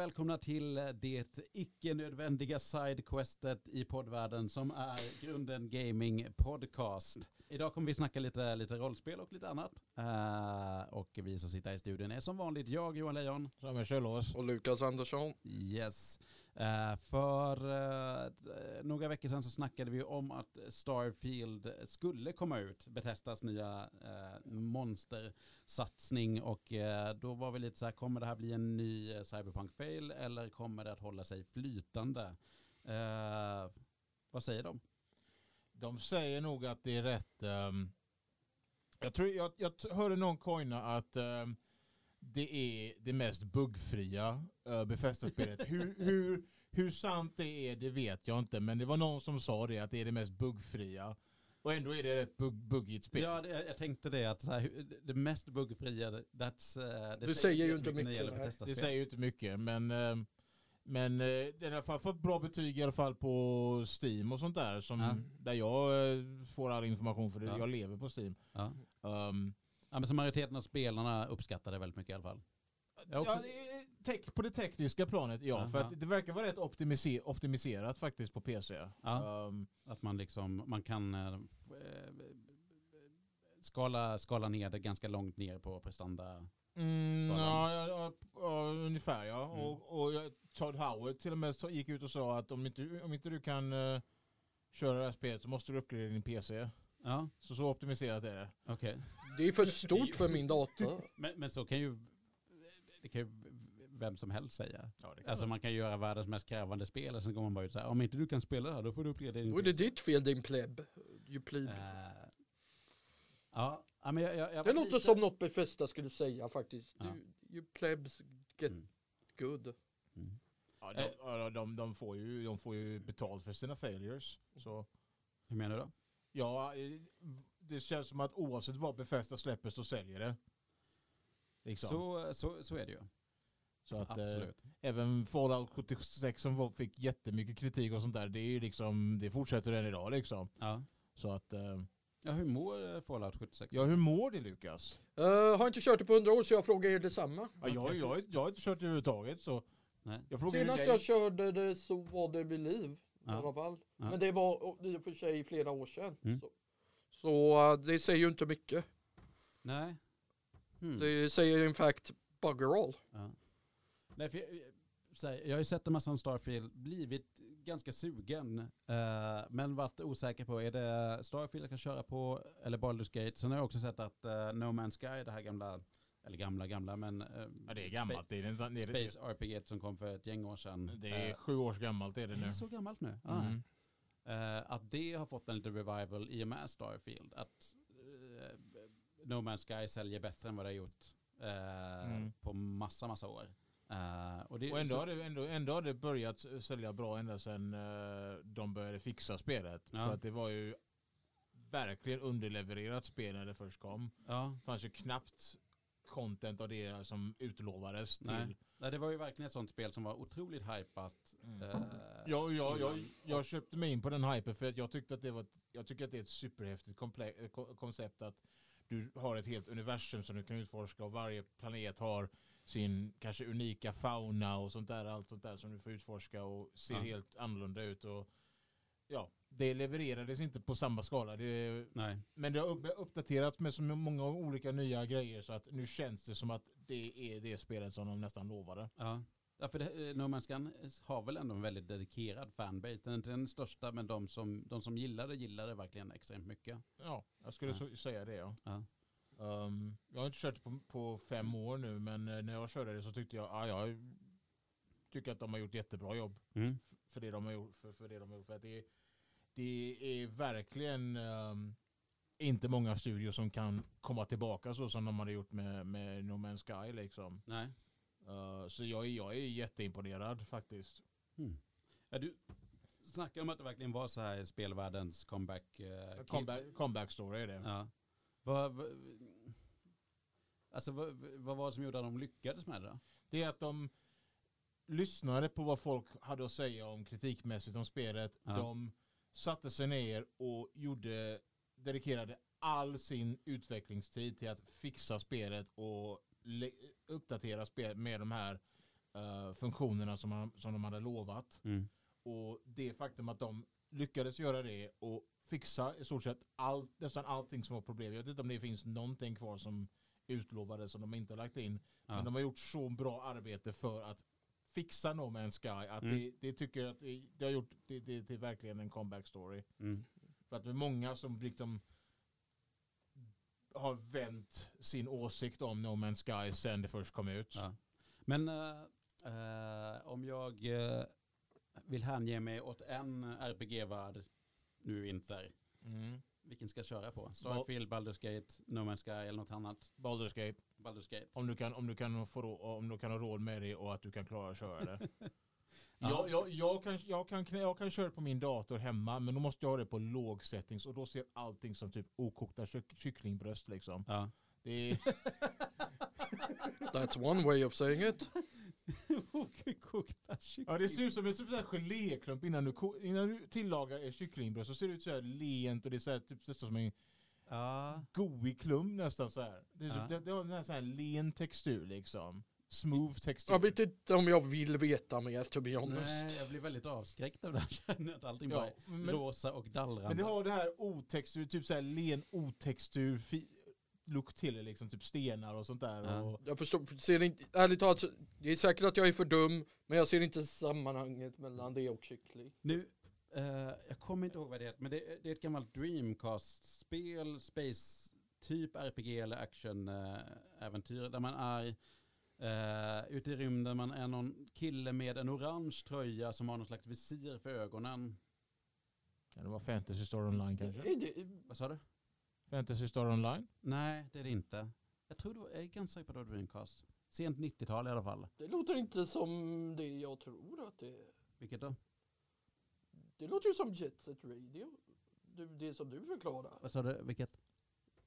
välkomna till det icke-nödvändiga sidequestet i poddvärlden som är Grunden Gaming Podcast. Idag kommer vi snacka lite, lite rollspel och lite annat. Uh, och vi som sitter i studion är som vanligt jag, Johan Lejon. Samuel Kjellås. Och Lukas Andersson. Yes. Eh, för eh, några veckor sedan så snackade vi om att Starfield skulle komma ut, Bethesdas nya eh, monstersatsning och då var vi lite så här, kommer det här bli en ny Cyberpunk-fail eller kommer det att hålla sig flytande? vad säger de? De säger nog att det är rätt. Um, jag, tror, jag, jag hörde någon coina att um, det är det mest buggfria uh, Bethesda-spelet. hur, hur, hur sant det är, det vet jag inte. Men det var någon som sa det, att det är det mest buggfria. Och ändå är det ett bugg, buggigt spel. Ja, det, jag tänkte det. att så här, det mest buggfria, that's, uh, det, det säger ju inte mycket. mycket det säger ju inte mycket, men... Uh, men uh, den har fått bra betyg i alla fall på Steam och sånt där. Som, ja. Där jag uh, får all information för det. Ja. Jag lever på Steam. Ja. Um, Ja, men så majoriteten av spelarna uppskattar det väldigt mycket i alla fall. Också... Ja, på det tekniska planet, ja. För att det verkar vara rätt optimiser optimiserat faktiskt på PC. Ja, um, att man liksom, man kan äh, skala, skala ner det ganska långt ner på prestanda. Mm, ja, ja, ja, ungefär ja. Mm. Och, och Todd Howard till och med gick ut och sa att om inte, om inte du kan uh, köra det här spelet så måste du uppgradera din PC. Ja. Så så optimiserat är det. Okej. Okay. Det är för stort för min dator. Men, men så kan ju, det kan ju vem som helst säga. Ja, alltså man kan göra världens mest krävande spel och sen går man bara ut så här, om inte du kan spela det här då får du uppgradera din Då är det ditt fel din pleb. You pleb. Uh, ja, men jag, jag, jag Det låter lite... som något Befästa skulle säga faktiskt. Ja. You, you plebs get mm. good. Mm. Ja, de, de, de, de, får ju, de får ju betalt för sina failures. Så. Hur menar du då? Ja, det känns som att oavsett vad Befästa släpper så säljer det. Liksom. Så, så, så är det ju. Så att eh, även Fallout 76 som fick jättemycket kritik och sånt där, det är ju liksom, det fortsätter än idag liksom. Ja. Så att... Eh, ja, hur mår eh, Fallout 76? Ja, hur mår det Lukas? Uh, har inte kört det på hundra år så jag frågar er detsamma. Ja, jag, jag, jag har inte kört det överhuvudtaget så... Nej. Jag Senast jag körde det så var det vid liv. Ja. I alla fall. Ja. Men det var i och för sig flera år sedan. Mm. Så, så, det säger ju inte mycket. Nej. Hmm. Det säger in fact bugger all. Ja. Nej, för jag, här, jag har ju sett en massa om Starfield, blivit ganska sugen, uh, men varit osäker på, är det Starfield jag kan köra på eller Baldur's Gate? Sen har jag också sett att uh, No Man's Sky, det här gamla eller gamla, gamla, men... Uh, ja, det är gammalt. Space, det är, det är, Space RPG som kom för ett gäng år sedan. Det är sju års gammalt är det nu. Det är så gammalt nu? Mm. Uh, att det har fått en liten revival i och med Starfield. Att No Man's Sky säljer bättre än vad det har gjort mm. på massa, massa år. Uh, och, det, och ändå, så, har det, ändå, ändå har det börjat sälja bra ända sedan uh, de började fixa spelet. Ja. För att det var ju verkligen underlevererat spel när det först kom. Ja. Det fanns ju knappt content av det som utlovades till. Nej, det var ju verkligen ett sånt spel som var otroligt hypat. Mm. Uh, ja, ja, jag, jag köpte mig in på den hypen för att jag tyckte att det var, jag tycker att det är ett superhäftigt koncept att du har ett helt universum som du kan utforska och varje planet har sin kanske unika fauna och sånt där, allt sånt där som du får utforska och ser ja. helt annorlunda ut och ja, det levererades inte på samma skala. Det, Nej. Men det har uppdaterats med så många olika nya grejer så att nu känns det som att det är det spelet som de nästan lovade. Ja. Ja, för det, No Man's Sky har väl ändå en väldigt dedikerad fanbase. Den är inte den största, men de som, de som gillar det gillar det verkligen extremt mycket. Ja, jag skulle ja. säga det ja. ja. Um, jag har inte kört på, på fem år nu, men eh, när jag körde det så tyckte jag, ja, jag tycker att de har gjort jättebra jobb mm. för, det de har gjort. För, för det de har gjort. För att det, det är verkligen um, inte många studier som kan komma tillbaka så som de hade gjort med, med No Man's Sky. Liksom. Nej. Uh, så jag, jag är jätteimponerad faktiskt. Mm. Ja, du snackar om att det verkligen var så här spelvärldens comeback. Uh, comeback, comeback story är det. Ja. Vad, vad, alltså, vad, vad var det som gjorde att de lyckades med det då? Det är att de lyssnade på vad folk hade att säga om kritikmässigt om spelet. Ja. De satte sig ner och gjorde, dedikerade all sin utvecklingstid till att fixa spelet och uppdatera spelet med de här uh, funktionerna som, man, som de hade lovat. Mm. Och det faktum att de lyckades göra det och fixa i stort sett all, nästan allting som var problem. Jag vet inte om det finns någonting kvar som utlovades som de inte har lagt in. Ja. Men de har gjort så bra arbete för att fixa No Man's Sky att Mm. det, det tycker jag att det, det har gjort det, det, det är verkligen en comeback story. Mm. För att det är många som liksom har vänt sin åsikt om No Man's Sky sen det först kom ut. Ja. Men eh, eh, om jag eh, vill hänge mig åt en RPG-värld nu i vinter, Mm. vilken ska jag köra på? Starfield, Baldur's Gate, No Man's Sky eller något annat? Baldur's Gate. Baldur's Gate. Om du kan, om du kan, få, om du kan ha råd med det och att du kan klara att köra det. Ja. jag, jag, jag, kan, jag, kan, jag kan köra på min dator hemma men då måste jag ha det på låg settings och då ser allting som typ okokta kyck, kycklingbröst liksom. Ja. Det är, That's one way of saying it. Kokta ja, det ser ut som en typ geléklump innan du, innan du tillagar kycklingbröst så ser det ut så här lent och det är så här, typ, nästan som en Ja. goig klump nästan så här. Det, är, Ja. det, det har en här, så här len textur liksom. Smooth textur. Jag vet inte om jag vill veta mer, to be honest. Nej, jag blir väldigt avskräckt av det här. Känner att allting bara Ja, är men, rosa och dallrande. men det har det här otextur, typ så här len otextur look till det liksom, typ stenar och sånt där. Ja. Och, Jag förstår, ser inte, ärligt talat, det är säkert att jag är för dum, men jag ser inte sammanhanget mellan det och kyckling. Nu, eh, jag kommer inte ihåg vad det heter, men det, det är ett gammalt Dreamcast-spel, space, typ RPG eller action-äventyr, där man är eh, ute i rymden, man är någon kille med en orange tröja som har någon slags visir för ögonen. kan det vara Fantasy Star Online kanske? Är det, Vad sa du? Fantasy Star Online? Nej, det är det inte. Jag tror det var, jag är ganska säker på att det var Dreamcast. Sent 90-tal i alla fall. det låter inte som det jag tror att det är. Vilket då? Det låter ju som Jet Set Radio. Du, det som du förklarar. Vad sa du? Vilket?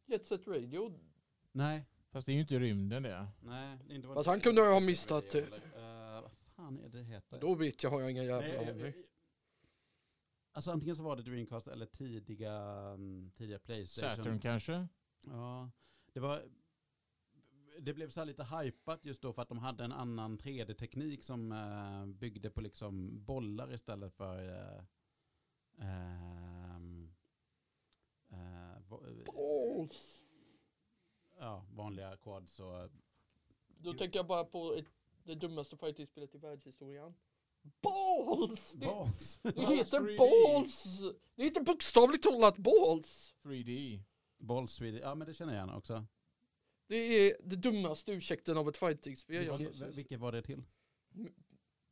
Jet Set Radio. Nej, Fast det är ju inte rymden det. nej. Det är inte Fast han kunde ha missat det. Uh, vad fan är det det heter? Då vet jag, har jag ingen jävla Nej, jag- aning. Alltså antingen så var det Dreamcast eller tidiga, mm, tidiga Playstation. Saturn kanske? Ja, det var... Det blev så här lite hypat just då för att de hade en annan 3D-teknik som eh, byggde på liksom bollar istället för eh, ehm, eh, va- Balls! Ja, vanliga quads och Då tänker jag bara på ett, det dummaste fighting-spelet i världshistorien. Balls! Det, balls. det heter 3D. balls! Det heter bokstavligt talat balls! 3D. balls 3D. Ja men det känner jag igen också. Det är det dummaste ursäkten av ett fighting-spel. Vilket, vilket var det till?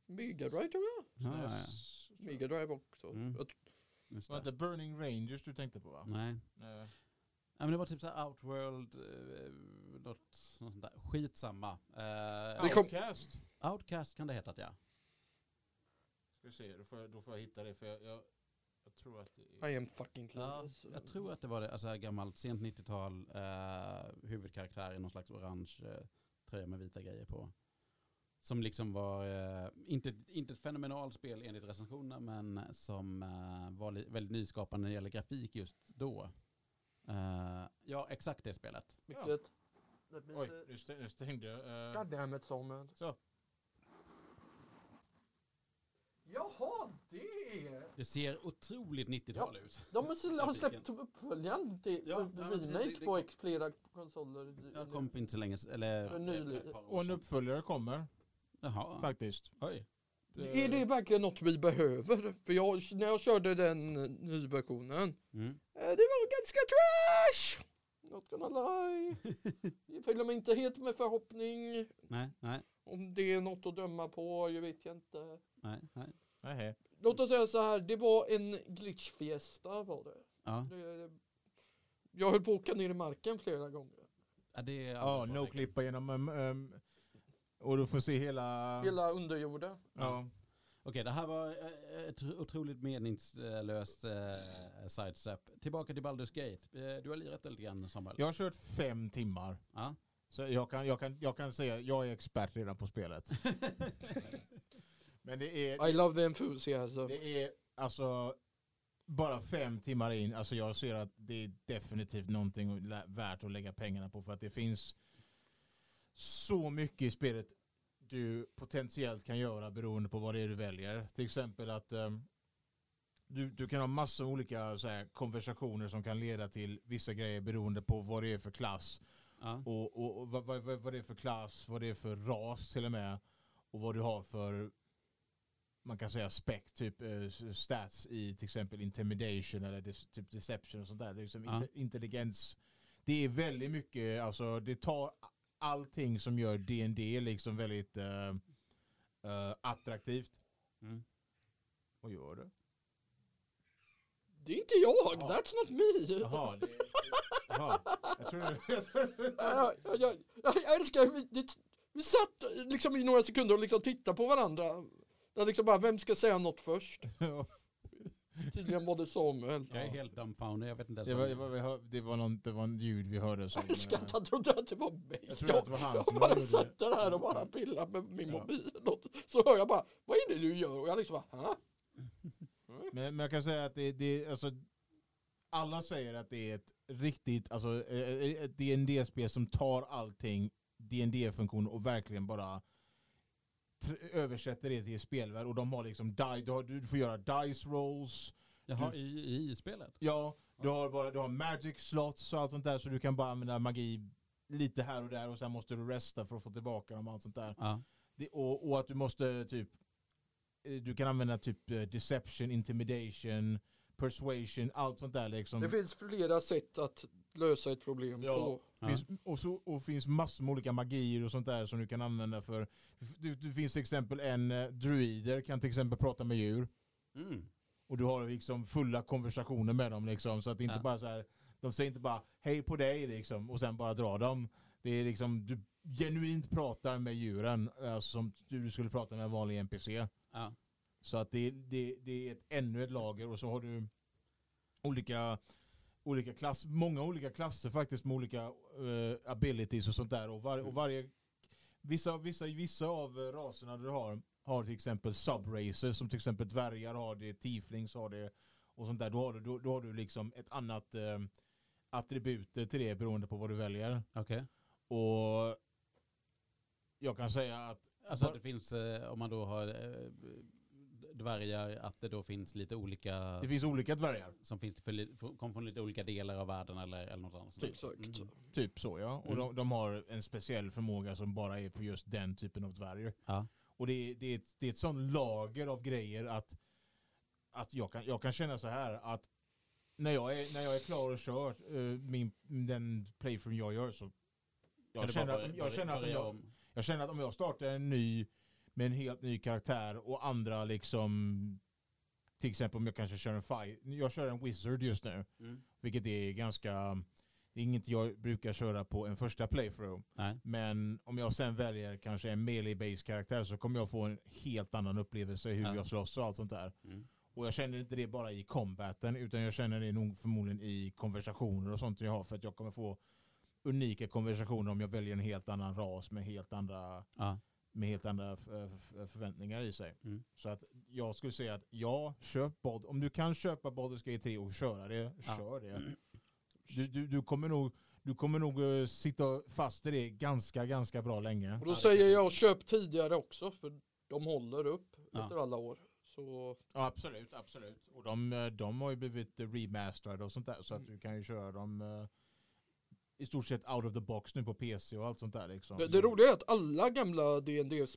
Mega Drive tror jag. Ja, ja, ja. Mega Drive också. Mm. Var det Burning Rangers du tänkte på va? Nej. Nej. Ja, men det var typ så här Outworld, eh, något, något sånt där. Skitsamma. Eh, kom- Outcast. Outcast kan det heta ja. Ska vi se, då får jag, då får jag hitta det för jag, jag, jag tror att det är... I am fucking ja. clueless. Jag tror att det var det, alltså här gammalt, sent 90-tal, eh, huvudkaraktär i någon slags orange eh, tröja med vita grejer på. Som liksom var, eh, inte, inte ett fenomenalt spel enligt recensionerna, men som eh, var li- väldigt nyskapande när det gäller grafik just då. Eh, ja, exakt det spelet. Vilket? Me Oj, nu stä- nu stängde jag. eh, God damn it Samuel. Så. Jaha, det! Det ser otroligt 90-tal ut. De har sl- har släppt uppföljaren till Ja, ja, remake det- det på flera konsoler. Jag kom för inte så länge eller par år Och en uppföljare kommer Jaha, faktiskt. oj. Är det verkligen något vi behöver? För jag, när jag körde den eh, nyversionen, Mm. eh, det var ganska trash! Not gonna lie. Jag fyller mig inte helt med förhoppning. Nej, nej, Om det är något att döma på, jag vet jag inte. nej, nej. Låt oss säga så här, det var en glitchfiesta var det. Ja, det jag höll på att åka ner i marken flera gånger. ja det är... Ja, no klippa genom... Um, um, och du får se hela... Hela underjorden. Ja. Okej, det här var eh, ett otroligt meningslöst eh, sidestep. Tillbaka till Baldur's Gate. Eh, Du har lirat lite grann Samuel. Jag har kört fem timmar. Ja. Så jag kan, jag kan, jag kan säga jag är expert redan på spelet. Men det är, I love the enthusiasm. det är alltså bara fem timmar in. Alltså jag ser att det är definitivt någonting värt att lägga pengarna på. För att det finns så mycket i spelet du potentiellt kan göra beroende på vad det är du väljer. Till exempel att um, du, du kan ha massor av olika så här, konversationer som kan leda till vissa grejer beroende på vad det är för klass. Ja. Och, och, och vad, vad, vad det är för klass, vad det är för ras till och med. Och vad du har för man kan säga spec, typ uh, stats i till exempel intimidation eller des, typ deception och sånt där. Det är liksom ja. intelligens. Det är väldigt mycket, alltså det tar allting som gör D&D liksom väldigt uh, uh, attraktivt. Mm. Vad gör du? Det är inte jag, ja. that's not me. Jaha, det, jaha. Jag tror jag, jag, jag, jag älskar, vi, vi satt liksom i några sekunder och liksom tittade på varandra. Det liksom bara, vem ska säga något först? Tydligen var det Samuel. Jag är helt dumbfounded, jag vet inte det var, det, var, det, var någon, det var en ljud vi hörde. Som, jag älskar att han trodde att det var mig. Jag trodde att det var han jag som bara satt där och bara pillade med min ja. mobil. Och så hör jag bara, vad är det du gör? Och jag liksom bara, Hä? Men, men jag kan säga att det, det alltså, alla säger att det är ett riktigt, alltså ett dd spel som tar allting dd funktioner och verkligen bara översätter det till spelvärld och de har liksom du, har, du får göra dice rolls. Jaha, du, i, i spelet? Ja, du har, bara, du har magic slots och allt sånt där så du kan bara använda magi lite här och där och sen måste du resta för att få tillbaka dem och allt sånt där. Ja. Det, och, och, att du måste typ eh, du kan använda typ eh, deception, intimidation, persuasion, allt sånt där liksom. Det finns flera sätt att lösa ett problem ja. på. Finns, och, så, och finns massor med olika magier och sånt där som du kan använda för. Det, det finns till exempel en uh, druider kan till exempel prata med djur. Mm. Och du har liksom fulla konversationer med dem liksom. Så att det inte ja. bara så här, de säger inte bara hej på dig liksom och sen bara drar dem. Det är liksom, du genuint pratar med djuren alltså som du skulle prata med en vanlig NPC. Ja. Så att det, det, det är ett, ännu ett lager och så har du olika olika klass, många olika klasser faktiskt med olika uh, abilities och sånt där. Och, var, och varje, vissa, vissa, vissa av raserna du har har till exempel subraces som till exempel dvärgar har det, tieflings har det och sånt där. Då har du, då, då har du liksom ett annat uh, attribut till det beroende på vad du väljer. Okay. Och jag kan säga att Alltså det finns, eh, om man då har dvärgar, att det då finns lite olika... Det finns olika dvärgar. Som finns för, kommer från lite olika delar av världen eller, eller något annat. Typ, mm. typ så ja. Och mm. de, de, har en speciell förmåga som bara är för just den typen av dvärg. Ja. Och det, det, är ett, det är ett sånt lager av grejer att, att jag, kan, jag kan känna så här att när jag är, när jag är klar och kört uh, min, den playthrough jag gör så jag känner, att, jag, känner att jag, jag känner att om jag startar en ny med en helt ny karaktär och andra liksom till exempel om jag kanske kör en fight. Jag kör en wizard just nu. Mm. Vilket är ganska det är inget jag brukar köra på en första playthrough. Nej. Men om jag sen väljer kanske en melee-based karaktär så kommer jag få en helt annan upplevelse hur ja. jag slåss och allt sånt där. Mm. Och jag känner inte det bara i combaten utan jag känner det nog förmodligen i konversationer och sånt jag har för att jag kommer få unika konversationer om jag väljer en helt annan ras med helt andra ja med helt andra förväntningar i sig. Mm. Så att jag skulle säga att ja, köp Bod. Om du kan köpa Baldur's Gate 3 och köra det, ja. kör det. Du, du, du, kommer nog, du kommer nog uh, sitta fast i det ganska, ganska bra länge. Och då säger jag köp tidigare också, för de håller upp ja. efter alla år. Så... Ja, absolut, absolut. Och de, eh, de har ju blivit remasterade och sånt där, så att mm. du kan ju köra dem uh, i stort sett out of the box nu på PC och allt sånt där. Liksom. Det, det roliga är att alla gamla dd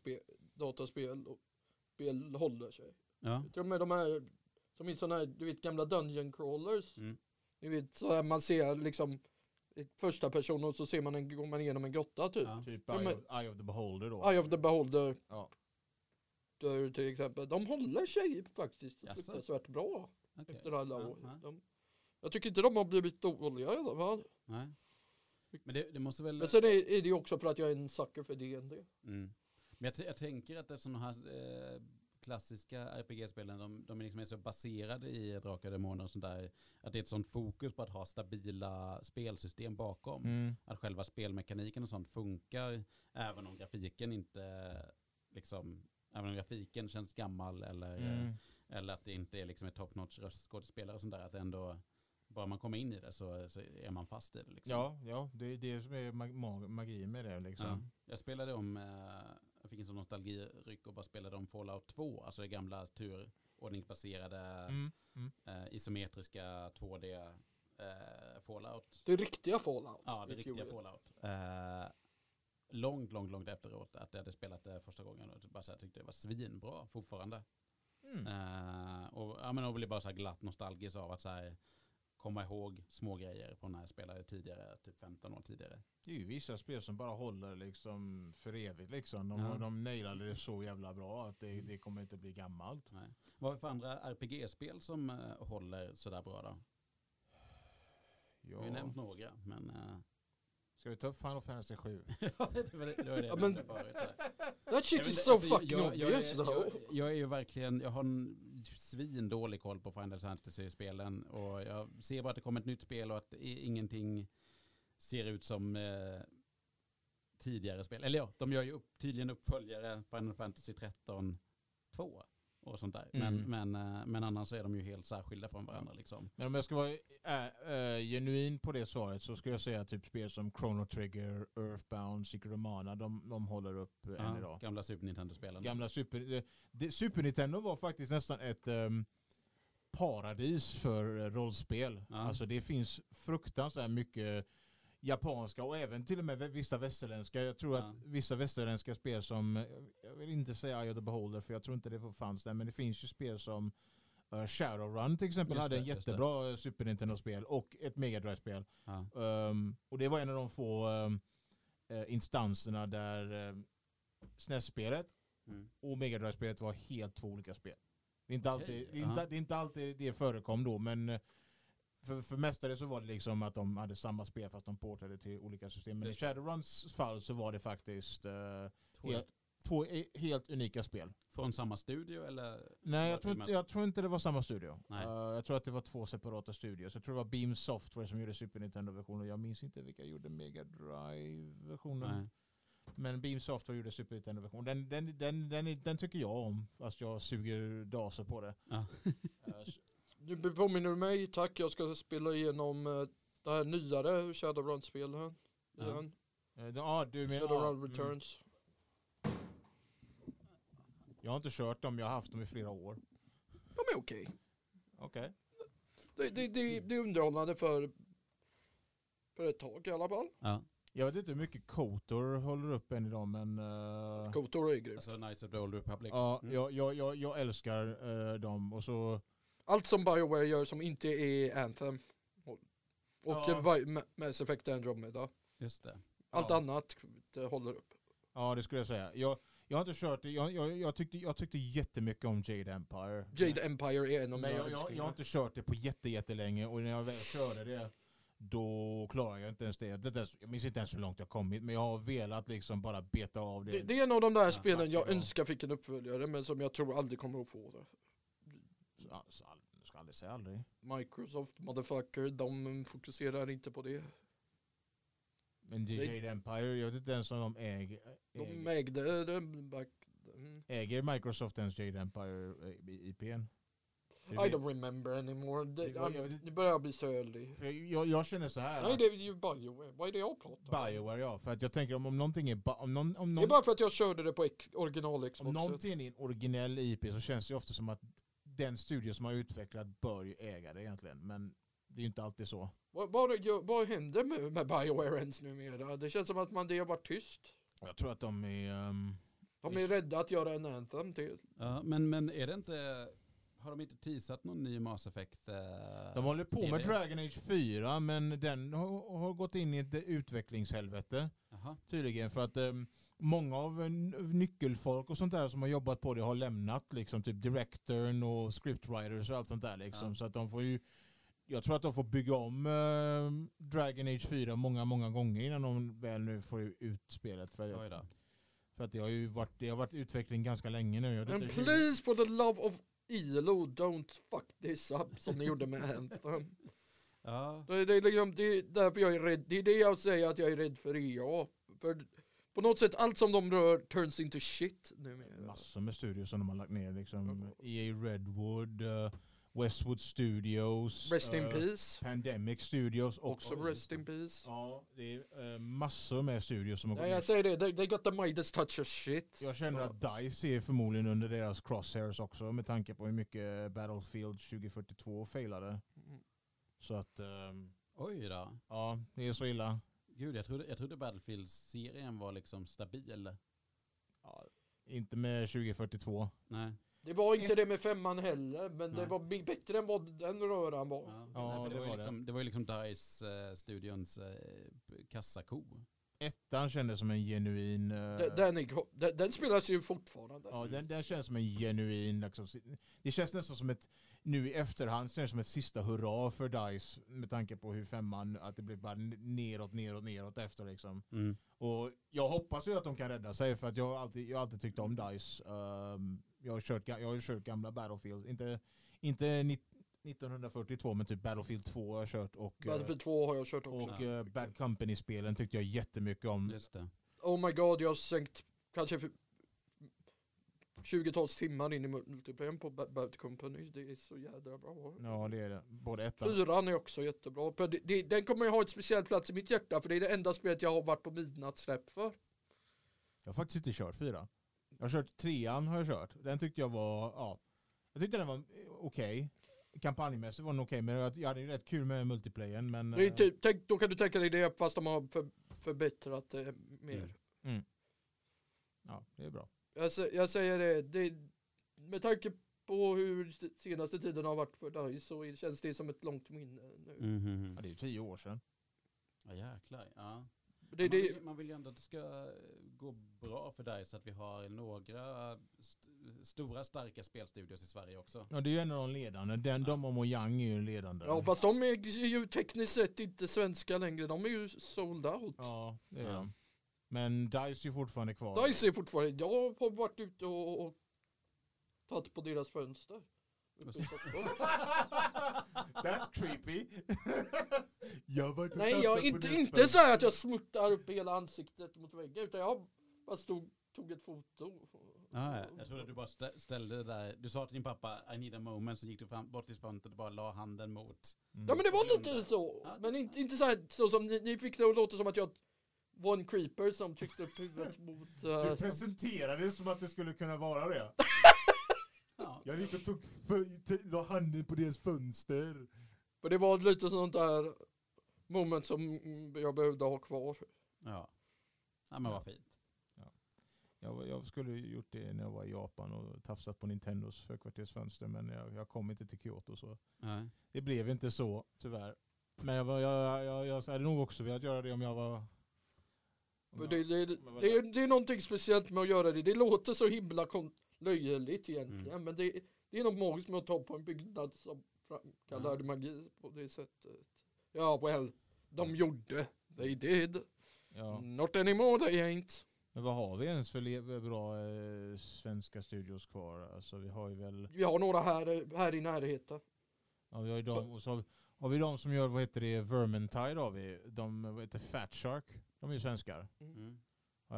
dataspel och spel håller sig. Ja. Till och med de här, som är sådana här, du vet gamla dungeon crawlers. Mm. Du vet, så här man ser liksom första person och så ser man en, går man igenom en grotta typ. Ja. Typ Eye of, Eye of, the Beholder då. Eye of the Beholder. Ja. Där till exempel. De håller sig faktiskt fruktansvärt bra. Okay. Efter alla år. De, jag tycker inte de har blivit dåliga i alla fall. Nej. Men det, det, måste väl... Men sen är, är det ju också för att jag är en sucker för DND. Mm. Men jag, jag, tänker att eftersom de här eh, klassiska RPG-spelen, de, de är, liksom är så baserade i Drakar och Demoner och sånt där, att det är ett sånt fokus på att ha stabila spelsystem bakom. Mm. Att själva spelmekaniken och sånt funkar, även om grafiken inte, liksom, även om grafiken känns gammal eller, mm. eller att det inte är liksom ett top notch röstskådespelare och sånt där, att det ändå bara man kommer in i det så, så är man fast i det. Liksom. Ja, ja, det är det som är magi med det. Liksom. Ja. Jag spelade om, eh, jag fick en sån nostalgiryck och bara spelade om Fallout 2, alltså det gamla turordningsbaserade mm. Mm. Eh, isometriska 2D eh, Fallout. Det riktiga Fallout? Ja, det riktiga Fallout. Eh, långt, långt, långt efteråt att jag hade spelat det första gången och bara så här, tyckte det var svinbra fortfarande. Mm. Uh, och ja, men jag blev bara så här glatt nostalgisk av att så här, komma ihåg små grejer från när jag spelade tidigare, typ 15 år tidigare. Det är ju vissa spel som bara håller liksom för evigt liksom. De, ja. de nailade det så jävla bra att det, det kommer inte bli gammalt. Nej. Vad är det för andra RPG-spel som uh, håller sådär bra då? Ja. Vi har ju nämnt några, men... Ska vi ta upp Final Fantasy 7? ja, det var det, det, var det ja, men, förut. That shit is so alltså, fucking jag, obvious jag, jag, jag, är ju verkligen, jag har en svin dålig koll på Final Fantasy-spelen och jag ser bara att det kommer ett nytt spel och att ingenting ser ut som eh, tidigare spel. Eller ja, de gör ju upp, tydligen uppföljare Final Fantasy 13 2 och sånt där. Mm. Men, men, eh, men annars är de ju helt särskilda från varandra. Liksom. Men om jag ska vara äh, äh, genuin på det svaret så skulle jag säga typ spel som Chrono Trigger, Earthbound, Secret of Mana, de, de håller upp ja, än idag. Gamla Super Nintendo-spelen. Gamla Super, det, Super Nintendo var faktiskt nästan ett um, paradis för rollspel. Ja. Alltså det finns fruktansvärt mycket japanska och även till och med vissa västerländska. Jag tror ja. att vissa västerländska spel som, jag vill inte säga Eye of the Beholder för jag tror inte det fanns där, men det finns ju spel som uh, Shadowrun till exempel just hade det, en jättebra Super Nintendo-spel och ett Mega Drive-spel. Ja. Um, och det var en av de få um, instanserna där um, SNES-spelet mm. och Mega Drive-spelet var helt två olika spel. Det är inte alltid, okay. det, är inte, det, är inte alltid det förekom då, men för, för mestadels så var det liksom att de hade samma spel fast de portade till olika system. Men i Shadowruns fall så var det faktiskt uh, helt, två helt unika spel. Från samma studio eller? Nej, jag tror, inte, jag tror inte det var samma studio. Uh, jag tror att det var två separata studios. Jag tror det var Beam Software som gjorde Super Nintendo-versionen. Jag minns inte vilka gjorde Mega Drive-versionen. Men Beam Software gjorde Super Nintendo-versionen. Den, den, den, den, den, tycker jag om, fast jag suger daser på det. Ja. du påminner mig, tack. Jag ska spela igenom uh, det här nyare Shadowrun-spelet. Ja. Ja, du menar, Shadowrun ja, Returns. Mm. Jag har inte kört dem, jag har haft dem i flera år. De är okej. Okay. Okej. Okay. Det, det, det, det är underhållande för, för ett tag i alla fall. Ja. Jag vet inte hur mycket Kotor håller upp än idag men... Uh, Kotor är grymt. Alltså Knights of the Old Republic. Ja, mm. jag, jag, jag, jag älskar uh, dem och så... Allt som Bioware gör som inte är Anthem. Och ja. Mass Effect Andromeda. Just det. Allt ja. annat det håller upp. Ja det skulle jag säga. Jag, jag har inte kört det. Jag, jag, jag, tyckte, jag tyckte jättemycket om Jade Empire. Jade Empire är en av mina jag, jag, jag har inte kört det på jätte, jättelänge och när jag väl körde det då klarar jag inte ens det. det jag minns inte ens hur långt jag kommit men jag har velat liksom bara beta av det. Det, det är en av de där ja, spelen jag önskar fick en uppföljare men som jag tror aldrig kommer att få det. Ska aldrig säga aldrig. Microsoft, motherfucker, de fokuserar inte på det. Men DJ Empire, jag vet inte ens om de äger. De ägde det back Äger Microsoft ens Jade Empire IPn? I don't remember anymore. Det, det, jag, nu börjar jag bli sölig. Jag, jag, känner så här. Nej, det är ju Bioware. Vad är det jag pratar om? Bioware, ja. För att jag tänker om, om någonting är... Om någon, om någon, det är bara för att jag körde det på original Xbox. Om någonting är en originell IP så känns det ofta som att den studio som har utvecklat bör ju äga det egentligen. Men det är ju inte alltid så. Vad, vad, vad händer med, med Bioware ens numera? Det känns som att man det har varit tyst. Jag tror att de är... Um, de är rädda att göra en Anthem till. Ja, men, men är det inte har de inte teasat någon ny Mass Effect? Eh, de håller på serie? med Dragon Age 4 men den har, har gått in i ett utvecklingshelvete. Aha. Tydligen för att eh, många av nyckelfolk och sånt där som har jobbat på det har lämnat liksom typ directorn och scriptwriters och allt sånt där liksom. Ja. Så att de får ju jag tror att de får bygga om äh, Dragon Age 4 många, många gånger innan de väl nu får ut spelet. För, för att det har ju varit, det har varit utveckling ganska länge nu. And please for the love of ILO, don't fuck this up som ni gjorde med Anthem. Ja. Det, det, liksom, det är därför jag är rädd. Det är det jag säger att jag är rädd för EA. För på något sätt allt som de rör turns into shit numera. Massor med studios som de har lagt ner liksom. Mm. EA Redwood, uh, Westwood Studios. Rest in uh, Peace. Pandemic Studios. Också Rest in Peace. Ja, det är uh, massor med studios som har gått ja, Jag säger det, they, they got the Midas touch of shit. Jag känner ja. att DICE är förmodligen under deras crosshairs också med tanke på hur mycket Battlefield 2042 failade. Mm. Så att... Um, Oj då. Ja, det är så illa. Gud, jag trodde, jag trodde Battlefield-serien var liksom stabil. Ja, inte med 2042. Nej. Det var inte det med femman heller, men Nej. det var bättre än vad den röran var. Ja, ja det, det, var ju liksom, det. det var ju liksom DICE-studions eh, kassako. Ettan kändes som en genuin... Uh... Den, den, är, den, spelas ju fortfarande. Ja, den, den känns som en genuin... Liksom, det känns nästan som ett... Nu i efterhand känns det som ett sista hurra för DICE med tanke på hur femman, att det blev bara neråt, neråt, neråt efter liksom. Mm. Och jag hoppas ju att de kan rädda sig för att jag har alltid, jag alltid tyckt om DICE. Um, jag, har kört, jag har kört gamla Battlefield, inte, inte 1942 men typ Battlefield 2 har jag kört och Battlefield 2 har jag kört också. Och uh, Bad Company-spelen tyckte jag jättemycket om. Just det. Oh my god, jag har sänkt kanske 20-tals timmar in i multiplayern på Bad Company. Det är så jädra bra. Ja, det är det. Både ettan. Fyran är också jättebra. Det, det, den kommer jag ha ett speciellt plats i mitt hjärta för det är det enda spelet jag har varit på midnattssläpp för. Jag har faktiskt inte kört fyra. Jag har kört trean har jag kört. Den tyckte jag var, ja. Jag tyckte den var okej. Okay kampanjmässigt var den okej, okay, men jag, hade ju rätt kul med multiplayern. Men, det är eh, typ, tänk, då kan du tänka dig det fast de har för, förbättrat det mer. Mm. Mm. Ja, det är bra. Jag, jag säger det, det, med tanke på hur senaste tiden har varit för dig så känns det som ett långt minne nu. Mm -hmm. Ja, det är ju tio år sedan. Ja jäklar, ja. Det, man, vill, man, vill, ju ändå att det ska gå bra för dig så att vi har några st stora starka spelstudios i Sverige också. Ja det är ju en av de ledande. Den, ja. De och Mojang är ju ledande. Ja fast de är ju tekniskt sett inte svenska längre. De är ju sold out. Ja det är ja. de. Men DICE är ju fortfarande kvar. DICE är fortfarande, jag har varit ute och, och tagit på deras fönster. That's creepy. jag Nej, jag inte, inte så här att jag smuttar upp hela ansiktet mot väggen, utan jag bara stod, tog ett foto. Ah, ja. Jag trodde att du bara ställde det där, du sa till din pappa I need a moment, så gick du fram, bort till fönstret och bara la handen mot. Mm. Ja men det var lite så, ja. men inte, inte så här så som ni, ni fick det att låta som att jag var en creeper som tryckte upp huvudet mot... Uh, du presenterade det som att det skulle kunna vara det. Jag gick och tog la handen på deras fönster. För det var lite sånt där moment som jag behövde ha kvar. Ja. Ja men vad fint. Ja. Jag, jag skulle gjort det när jag var i Japan och tafsat på Nintendos högkvartersfönster men jag, jag kom inte till Kyoto så Nej. det blev inte så tyvärr. Men jag, jag, jag, jag hade nog också velat göra det om jag var det, det, det, det, är, det är någonting speciellt med att göra det. Det låter så himla löjligt egentligen. Mm. Men det, det är något magiskt med att ta på en byggnad som framkallar mm. magi på det sättet. Ja, well, de mm. gjorde. They did. Ja. Not anymore, they ain't. Men vad har vi ens för bra eh, svenska studios kvar? Alltså vi har ju väl... Vi har några här, här i närheten. Ja, vi har ju dem. Och så har vi, har vi de som gör, vad heter det, Vermintide har vi. De, vad heter Fat Shark. De är ju svenskar. Mm. Mm.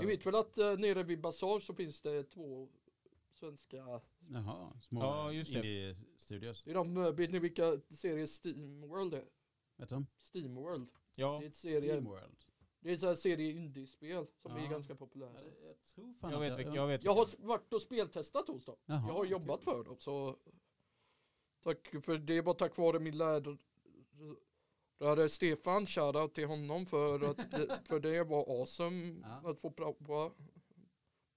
Ni vet väl att uh, nere vid Bazaar så finns det två svenska... Jaha, små ja, just det. studios. Det är de, eh, vet ni vilka serier Steamworld är? Vet du? Steamworld. Ja. Det är ett serie, Steamworld. Det är en serie indiespel som ja. är ganska populära. Jag, tror fan jag, vet, jag, jag, vet jag har varit och speltestat hos dem. Jaha, jag har jobbat för dem så Tack för det var tack vare min lärare då hade Stefan shoutout till honom för att för det var awesome ja. att få prova.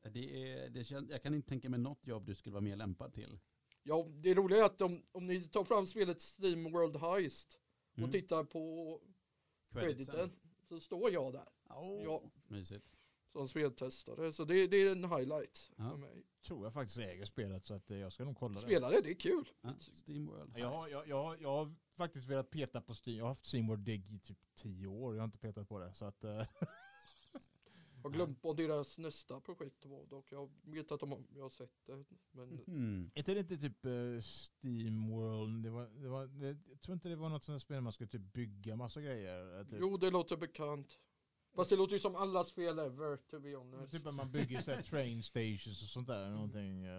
Det är, det känns, jag kan inte tänka mig något jobb du skulle vara mer lämpad till. Ja, det roliga är att om, om ni tar fram spelet Steam World Heist och mm. tittar på crediten så står jag där. Oh, ja. Mysigt. Som speltestare. Så det, det är en highlight ja. för mig. Tror jag faktiskt äger spelet så att eh, jag ska nog kolla Spela det. det, är kul. Ja, Steam World jag, har, jag, jag, jag har faktiskt velat peta på Steam. Jag har haft Steam World Dig i typ tio år. Jag har inte petat på det. Så att, uh, Jag har glömt vad deras nästa projekt var dock. Jag vet att de har, jag har sett det. Men... Mm. Är det inte typ uh, Steamworld? Det var, det var, det, jag tror inte det var något sånt spel man skulle typ bygga massa grejer. Typ. Jo, det låter bekant. Fast det låter ju som alla spel ever, to be honest. Typ att man bygger så train stations och sånt där. Någonting. Uh,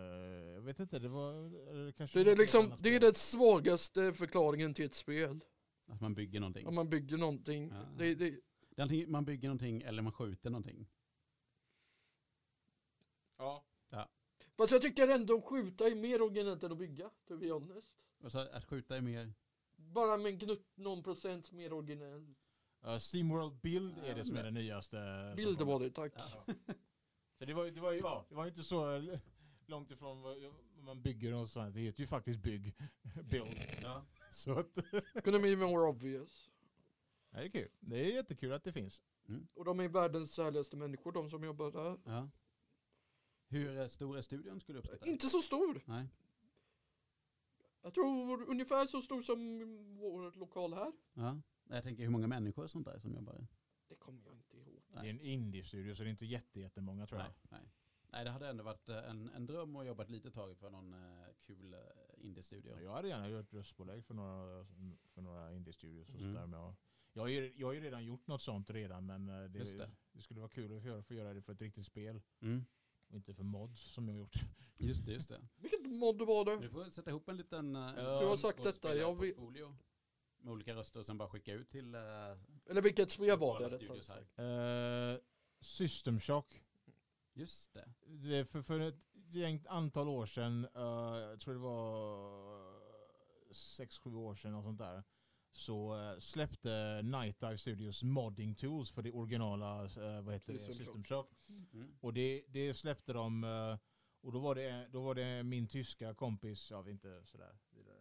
jag vet inte, det var... Kanske det är, liksom, det är den svagaste förklaringen till ett spel. Att man bygger någonting? Att man bygger någonting. Ja. Det, det, det man bygger någonting eller man skjuter någonting. Ja. ja. Fast jag tycker ändå att skjuta är mer originellt än att bygga, to be honest. Alltså att skjuta är mer? Bara med en gnutt, någon procent mer originell. Uh, Steamworld Build är det som är det nyaste. Bild var det, tack. Ja. så det var, det, var, ja, det var inte så långt ifrån vad man bygger och sånt. Det heter ju faktiskt bygg. Build. Ja. så att... Kunde bli more obvious. Det är kul. Det är jättekul att det finns. Mm. Och de är världens härligaste människor, de som jobbar där. Ja. Hur stor är studion skulle du uppskatta? Inte så stor. Nej. Jag tror ungefär så stor som vår lokal här. Ja. Jag tänker hur många människor och sånt där som jobbar? Det kommer jag inte ihåg. Nej. Det är en indie-studio så det är inte jättemånga tror jag. Nej, nej. nej, det hade ändå varit eh, en, en dröm att jobba ett litet tag för någon uh, kul indie-studio. Jag hade gärna gjort röstpålägg för några, för några indie-studios. Och mm. Med. Jag, har ju, jag har ju redan gjort något sånt redan men det, det. det skulle vara kul att få göra, få göra det för ett riktigt spel. Mm. Och inte för mods som jag har gjort. Just det, just det. Vilket mod var det? Du får sätta ihop en liten... Uh, du har sagt detta, jag vill... Med olika röster och sen bara skicka ut till... Uh, Eller vilket spel var det? Uh, System Shock. Just det. det för, för ett gäng antal år sedan, uh, jag tror det var sex sju år sedan och sånt där så uh, släppte Night Dive Studios modding tools för det originala uh, vad heter System, det? System Shock. Mm. Och det, det, släppte de uh, och då var, det, då var det min tyska kompis, ja vi är inte sådär vidare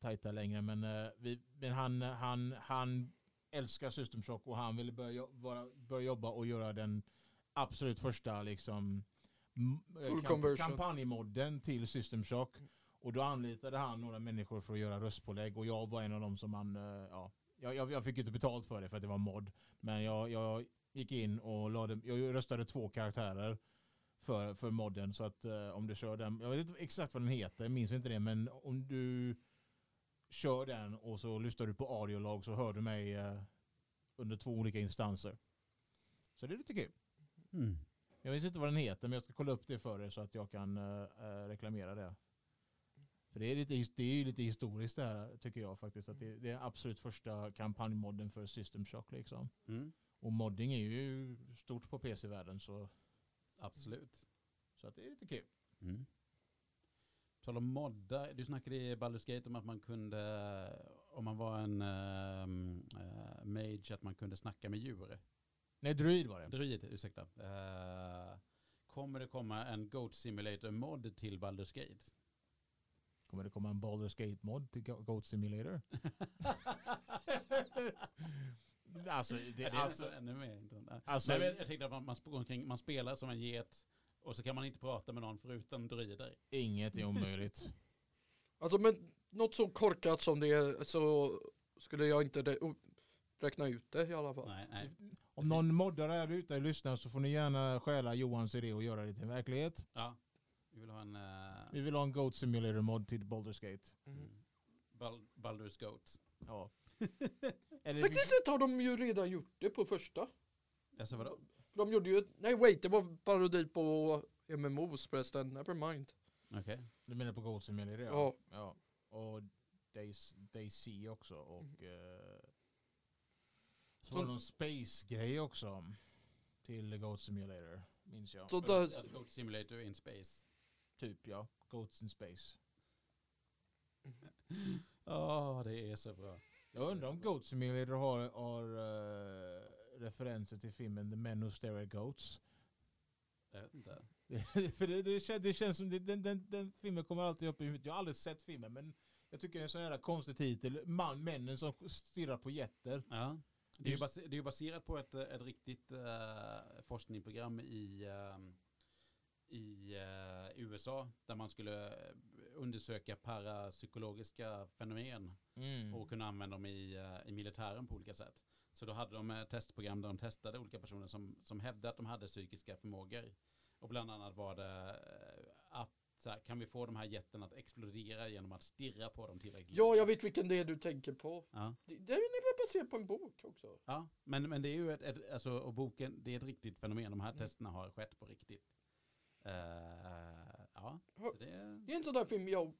tajta längre men, vi, men han, han, han älskar System Shock och han ville börja, vara, börja jobba och göra den absolut första liksom kamp kampanjmodden till System Shock. Och då anlitade han några människor för att göra röstpålägg och jag var en av dem som han, eh, ja, jag, jag fick inte betalt för det för att det var mod. Men jag, jag gick in och lade, jag röstade två karaktärer för, för modden. Så att uh, om du kör den, jag vet inte exakt vad den heter, jag minns inte det, men om du kör den och så lyssnar du på audiolog så hör du mig uh, under två olika instanser. Så det är lite kul. Mm. Jag vet inte vad den heter men jag ska kolla upp det för dig så att jag kan uh, reklamera det. För det är, lite, det är lite historiskt det här tycker jag faktiskt. Att det, det är absolut första kampanjmodden för System Shock liksom. Mm. Och modding är ju stort på PC-världen så. Absolut. Så att det är lite kul. Mm. Tal om modda, du snackade i Baldur's Gate om att man kunde, om man var en uh, mage, att man kunde snacka med djur. Nej, druid var det. Druid, ursäkta. Uh, kommer det komma en Goat Simulator-mod till Baldur's Gate? Kommer det komma en Baldur's Gate-mod till Goat Simulator? alltså, det, det alltså, ännu mer alltså, Men jag tänkte att man, man, omkring, man spelar som en get och så kan man inte prata med någon förutom druider. Inget är omöjligt. alltså men något så korkat som det är så skulle jag inte räkna ut det i alla fall. Nej, nej. Om någon moddare är ute och lyssnar så får ni gärna stjäla Johans idé och göra det till verklighet. Ja. Vi vill ha en... Vi vill ha en Goat Simulator mod till Baldur's Gate. Mm. Bal Baldur's Goat. Ja. Faktiskt sett har de ju redan gjort det på första. Alltså vadå? De gjorde ju, nej wait, det var parodi på MMOs förresten, never mind. Okej. Okay. Du menar på Goat Simulator? Ja. ja. Och Daisy också och mm. uh, så, så var det någon space-grej också till Goat Simulator, minns jag. Så där... Goat Simulator in space. Typ ja, Goats in Space. Ja, oh, det är så bra. Jag undrar om Goat Simulator har, har uh, referenser till filmen The Men Who Stare at Goats. Jag vet inte. För det, det, det, känns som det, den, den, den, filmen kommer alltid upp i huvudet. Jag har aldrig sett filmen men jag tycker det är en sån jävla konstig titel. Man, männen som stirrar på jätter. Ja. Det är ju baser, det är baserat på ett, ett riktigt uh, forskningsprogram i um, i uh, USA där man skulle undersöka parapsykologiska fenomen mm. och kunna använda dem i, uh, i militären på olika sätt. Så då hade de ett testprogram där de testade olika personer som, som hävdade att de hade psykiska förmågor. Och bland annat var det uh, att så här, kan vi få de här jätterna att explodera genom att stirra på dem tillräckligt? Ja, jag vet vilken det är du tänker på. Ja. Det, det är baserat på en bok också. Ja, men, men det är ju ett, ett, alltså, och boken, det är ett riktigt fenomen. De här mm. testerna har skett på riktigt. Uh, ja, det, är... det är en sån där film jag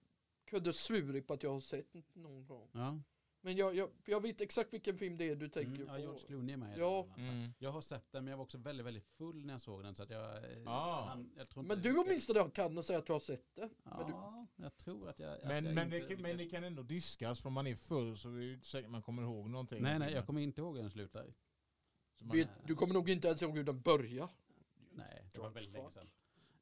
kunde svurit på att jag har sett någon gång. Ja. Men jag, jag, jag vet exakt vilken film det är du tänker mm, ja, på. George Clooney är med ja. Mm. Jag har sett den men jag var också väldigt, väldigt full när jag såg den. Så att jag, ah. han, jag tror men du åtminstone kan säga att du har sett det. Ja, men du... jag tror att jag... Att men, jag men, det, men det kan ändå diskas för man är full så det är inte säkert man kommer ihåg någonting. Nej, nej, jag kommer inte ihåg hur den slutar. Vet, du kommer nog inte ens ihåg hur den börjar. Nej, det var väldigt länge sedan.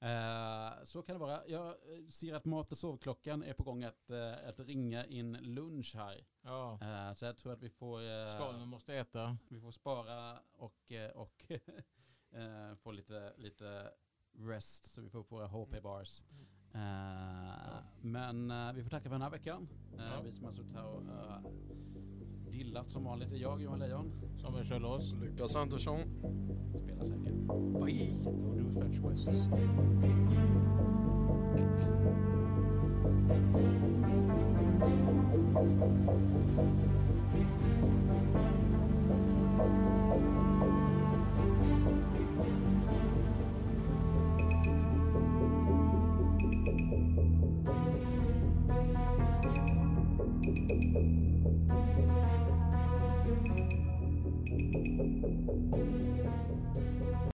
Uh, så kan det vara. Jag eh, ser att mat och sovklockan är på gång att, uh, att ringa in lunch här. Ja. Uh, så jag tror att vi får... Uh, Skalen måste äta. Vi får spara och, och få lite, lite rest så vi får upp våra HP-bars. Ja. Men vi får tacka för den här veckan. Ja. Vi som har suttit här och dillat som vanligt är jag, Johan Lejon. Samuel Kjellås. Lukas Andersson. Spela säkert. Bye. Go do fetch quests. Thank